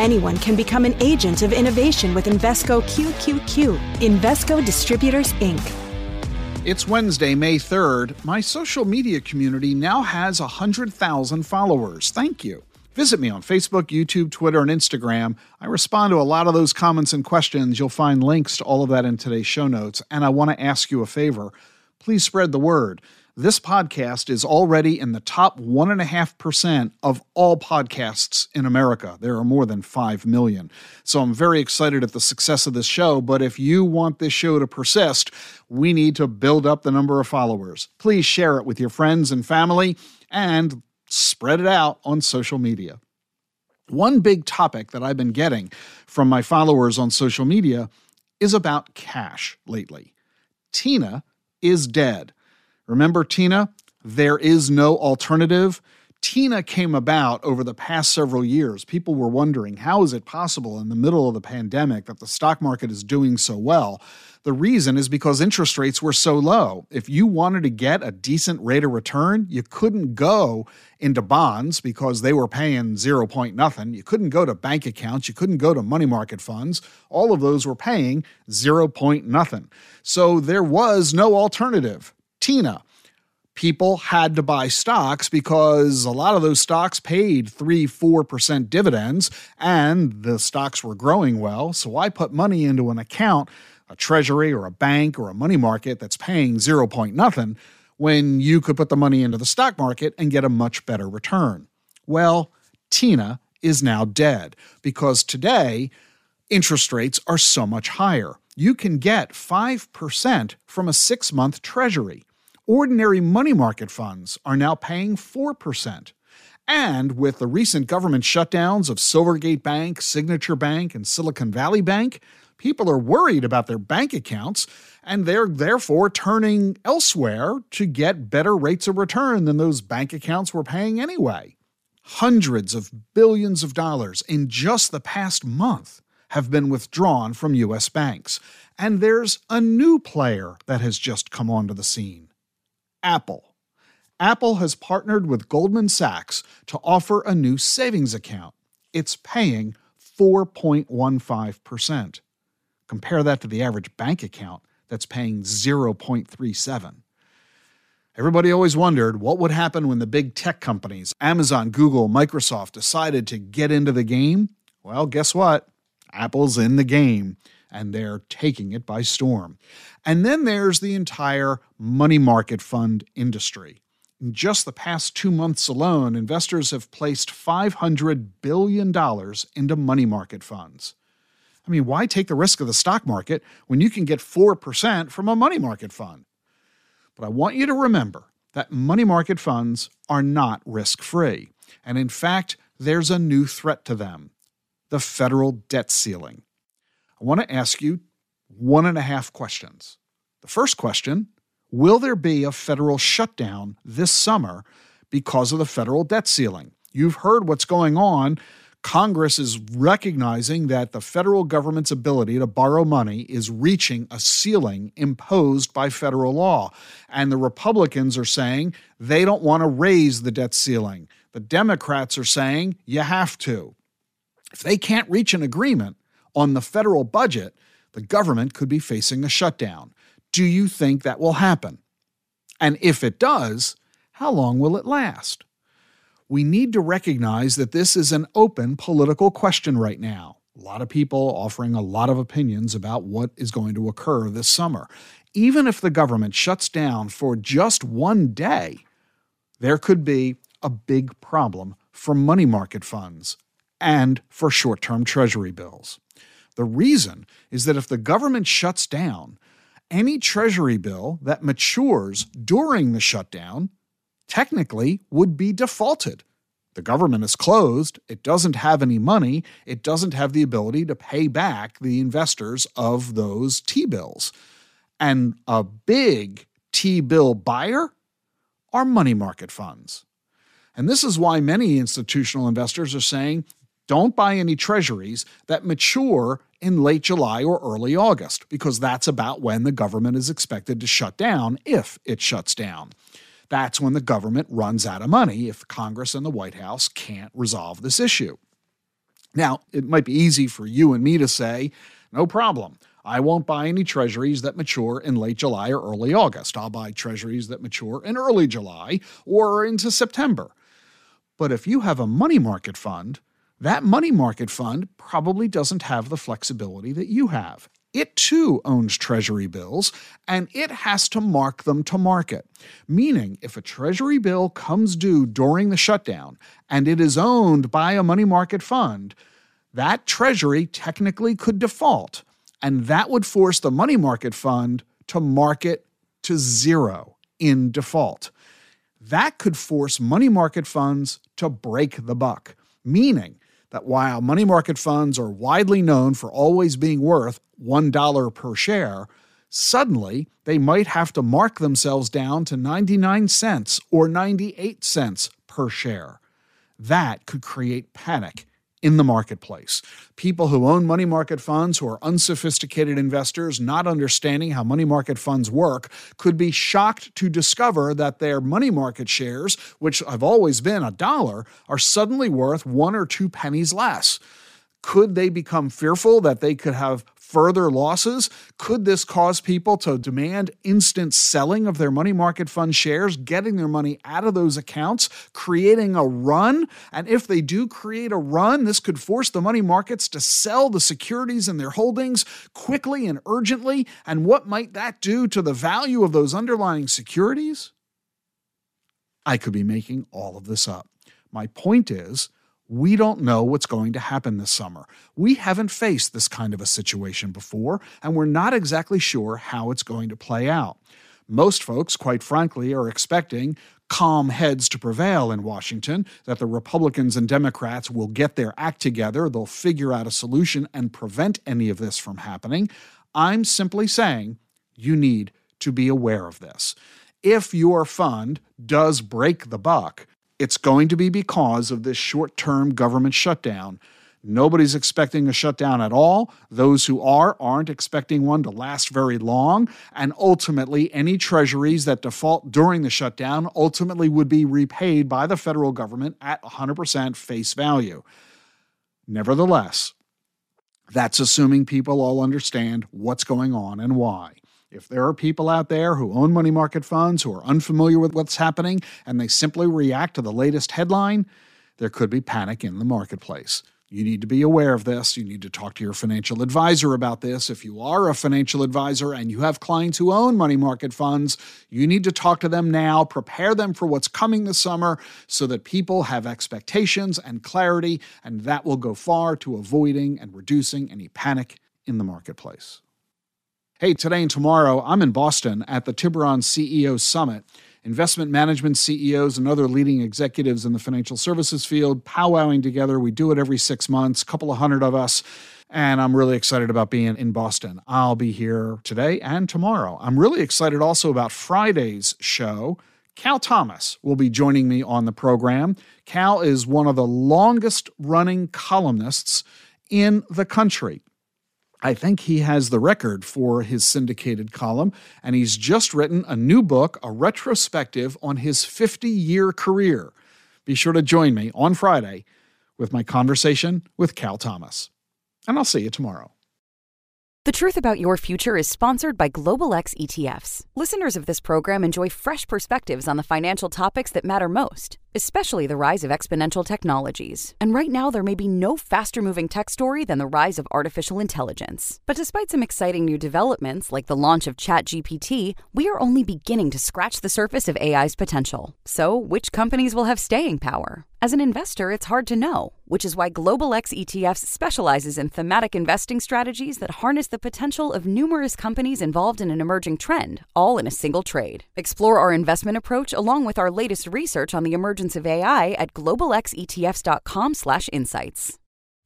Anyone can become an agent of innovation with Invesco QQQ. Invesco Distributors, Inc. It's Wednesday, May 3rd. My social media community now has 100,000 followers. Thank you. Visit me on Facebook, YouTube, Twitter, and Instagram. I respond to a lot of those comments and questions. You'll find links to all of that in today's show notes. And I want to ask you a favor. Please spread the word. This podcast is already in the top 1.5% of all podcasts in America. There are more than 5 million. So I'm very excited at the success of this show. But if you want this show to persist, we need to build up the number of followers. Please share it with your friends and family and spread it out on social media. One big topic that I've been getting from my followers on social media is about cash lately. Tina is dead. Remember Tina? There is no alternative. Tina came about over the past several years. People were wondering how is it possible in the middle of the pandemic that the stock market is doing so well? The reason is because interest rates were so low. If you wanted to get a decent rate of return, you couldn't go into bonds because they were paying zero point nothing. You couldn't go to bank accounts. You couldn't go to money market funds. All of those were paying zero point nothing. So there was no alternative. Tina. People had to buy stocks because a lot of those stocks paid 3 4% dividends and the stocks were growing well. So I put money into an account, a treasury or a bank or a money market that's paying 0. Point nothing when you could put the money into the stock market and get a much better return. Well, Tina is now dead because today interest rates are so much higher. You can get 5% from a six month treasury. Ordinary money market funds are now paying 4%. And with the recent government shutdowns of Silvergate Bank, Signature Bank, and Silicon Valley Bank, people are worried about their bank accounts and they're therefore turning elsewhere to get better rates of return than those bank accounts were paying anyway. Hundreds of billions of dollars in just the past month have been withdrawn from U.S. banks. And there's a new player that has just come onto the scene. Apple. Apple has partnered with Goldman Sachs to offer a new savings account. It's paying 4.15%. Compare that to the average bank account that's paying 0.37. Everybody always wondered what would happen when the big tech companies, Amazon, Google, Microsoft, decided to get into the game. Well, guess what? Apple's in the game and they're taking it by storm. And then there's the entire money market fund industry. In just the past two months alone, investors have placed $500 billion into money market funds. I mean, why take the risk of the stock market when you can get 4% from a money market fund? But I want you to remember that money market funds are not risk free. And in fact, there's a new threat to them the federal debt ceiling. I want to ask you one and a half questions. The first question Will there be a federal shutdown this summer because of the federal debt ceiling? You've heard what's going on. Congress is recognizing that the federal government's ability to borrow money is reaching a ceiling imposed by federal law. And the Republicans are saying they don't want to raise the debt ceiling. The Democrats are saying you have to. If they can't reach an agreement, on the federal budget, the government could be facing a shutdown. Do you think that will happen? And if it does, how long will it last? We need to recognize that this is an open political question right now. A lot of people offering a lot of opinions about what is going to occur this summer. Even if the government shuts down for just one day, there could be a big problem for money market funds and for short term treasury bills. The reason is that if the government shuts down, any treasury bill that matures during the shutdown technically would be defaulted. The government is closed. It doesn't have any money. It doesn't have the ability to pay back the investors of those T bills. And a big T bill buyer are money market funds. And this is why many institutional investors are saying don't buy any treasuries that mature in late July or early August, because that's about when the government is expected to shut down if it shuts down. That's when the government runs out of money if Congress and the White House can't resolve this issue. Now, it might be easy for you and me to say, no problem. I won't buy any treasuries that mature in late July or early August. I'll buy treasuries that mature in early July or into September. But if you have a money market fund, that money market fund probably doesn't have the flexibility that you have. It too owns treasury bills and it has to mark them to market. Meaning, if a treasury bill comes due during the shutdown and it is owned by a money market fund, that treasury technically could default. And that would force the money market fund to market to zero in default. That could force money market funds to break the buck, meaning that while money market funds are widely known for always being worth $1 per share, suddenly they might have to mark themselves down to 99 cents or 98 cents per share. That could create panic in the marketplace. People who own money market funds, who are unsophisticated investors, not understanding how money market funds work, could be shocked to discover that their money market shares, which have always been a dollar, are suddenly worth one or two pennies less. Could they become fearful that they could have further losses? Could this cause people to demand instant selling of their money market fund shares, getting their money out of those accounts, creating a run? And if they do create a run, this could force the money markets to sell the securities in their holdings quickly and urgently. And what might that do to the value of those underlying securities? I could be making all of this up. My point is, we don't know what's going to happen this summer. We haven't faced this kind of a situation before, and we're not exactly sure how it's going to play out. Most folks, quite frankly, are expecting calm heads to prevail in Washington, that the Republicans and Democrats will get their act together, they'll figure out a solution and prevent any of this from happening. I'm simply saying you need to be aware of this. If your fund does break the buck, it's going to be because of this short term government shutdown. Nobody's expecting a shutdown at all. Those who are aren't expecting one to last very long. And ultimately, any treasuries that default during the shutdown ultimately would be repaid by the federal government at 100% face value. Nevertheless, that's assuming people all understand what's going on and why. If there are people out there who own money market funds who are unfamiliar with what's happening and they simply react to the latest headline, there could be panic in the marketplace. You need to be aware of this. You need to talk to your financial advisor about this. If you are a financial advisor and you have clients who own money market funds, you need to talk to them now, prepare them for what's coming this summer so that people have expectations and clarity, and that will go far to avoiding and reducing any panic in the marketplace. Hey, today and tomorrow, I'm in Boston at the Tiburon CEO Summit. Investment management CEOs and other leading executives in the financial services field powwowing together. We do it every six months, a couple of hundred of us. And I'm really excited about being in Boston. I'll be here today and tomorrow. I'm really excited also about Friday's show. Cal Thomas will be joining me on the program. Cal is one of the longest running columnists in the country. I think he has the record for his syndicated column, and he's just written a new book, a retrospective on his 50 year career. Be sure to join me on Friday with my conversation with Cal Thomas. And I'll see you tomorrow. The Truth About Your Future is sponsored by Global X ETFs. Listeners of this program enjoy fresh perspectives on the financial topics that matter most, especially the rise of exponential technologies. And right now, there may be no faster moving tech story than the rise of artificial intelligence. But despite some exciting new developments, like the launch of ChatGPT, we are only beginning to scratch the surface of AI's potential. So, which companies will have staying power? As an investor, it's hard to know, which is why Global X ETFs specializes in thematic investing strategies that harness the potential of numerous companies involved in an emerging trend, all in a single trade. Explore our investment approach along with our latest research on the emergence of AI at globalxetfs.com/insights.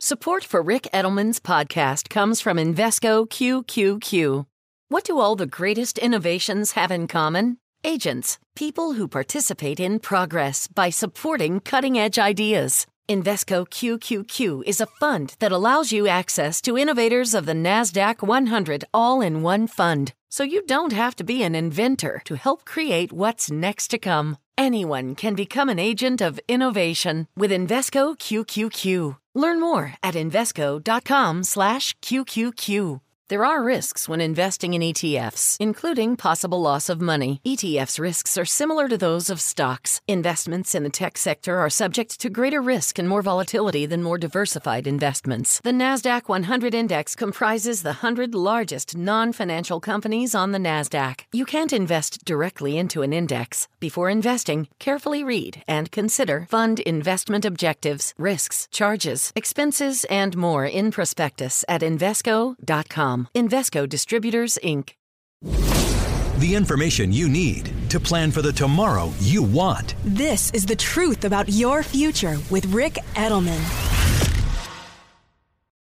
Support for Ric Edelman's podcast comes from Invesco QQQ. What do all the greatest innovations have in common? Agents, people who participate in progress by supporting cutting edge ideas. Invesco QQQ is a fund that allows you access to innovators of the NASDAQ 100 all in one fund. So you don't have to be an inventor to help create what's next to come. Anyone can become an agent of innovation with Invesco QQQ. Learn more at Invesco.com/QQQ. There are risks when investing in ETFs, including possible loss of money. ETFs' risks are similar to those of stocks. Investments in the tech sector are subject to greater risk and more volatility than more diversified investments. The NASDAQ 100 Index comprises the 100 largest non financial companies on the NASDAQ. You can't invest directly into an index. Before investing, carefully read and consider fund investment objectives, risks, charges, expenses, and more in prospectus at Invesco.com. Invesco Distributors, Inc. The information you need to plan for the tomorrow you want. This is the truth about your future with Ric Edelman.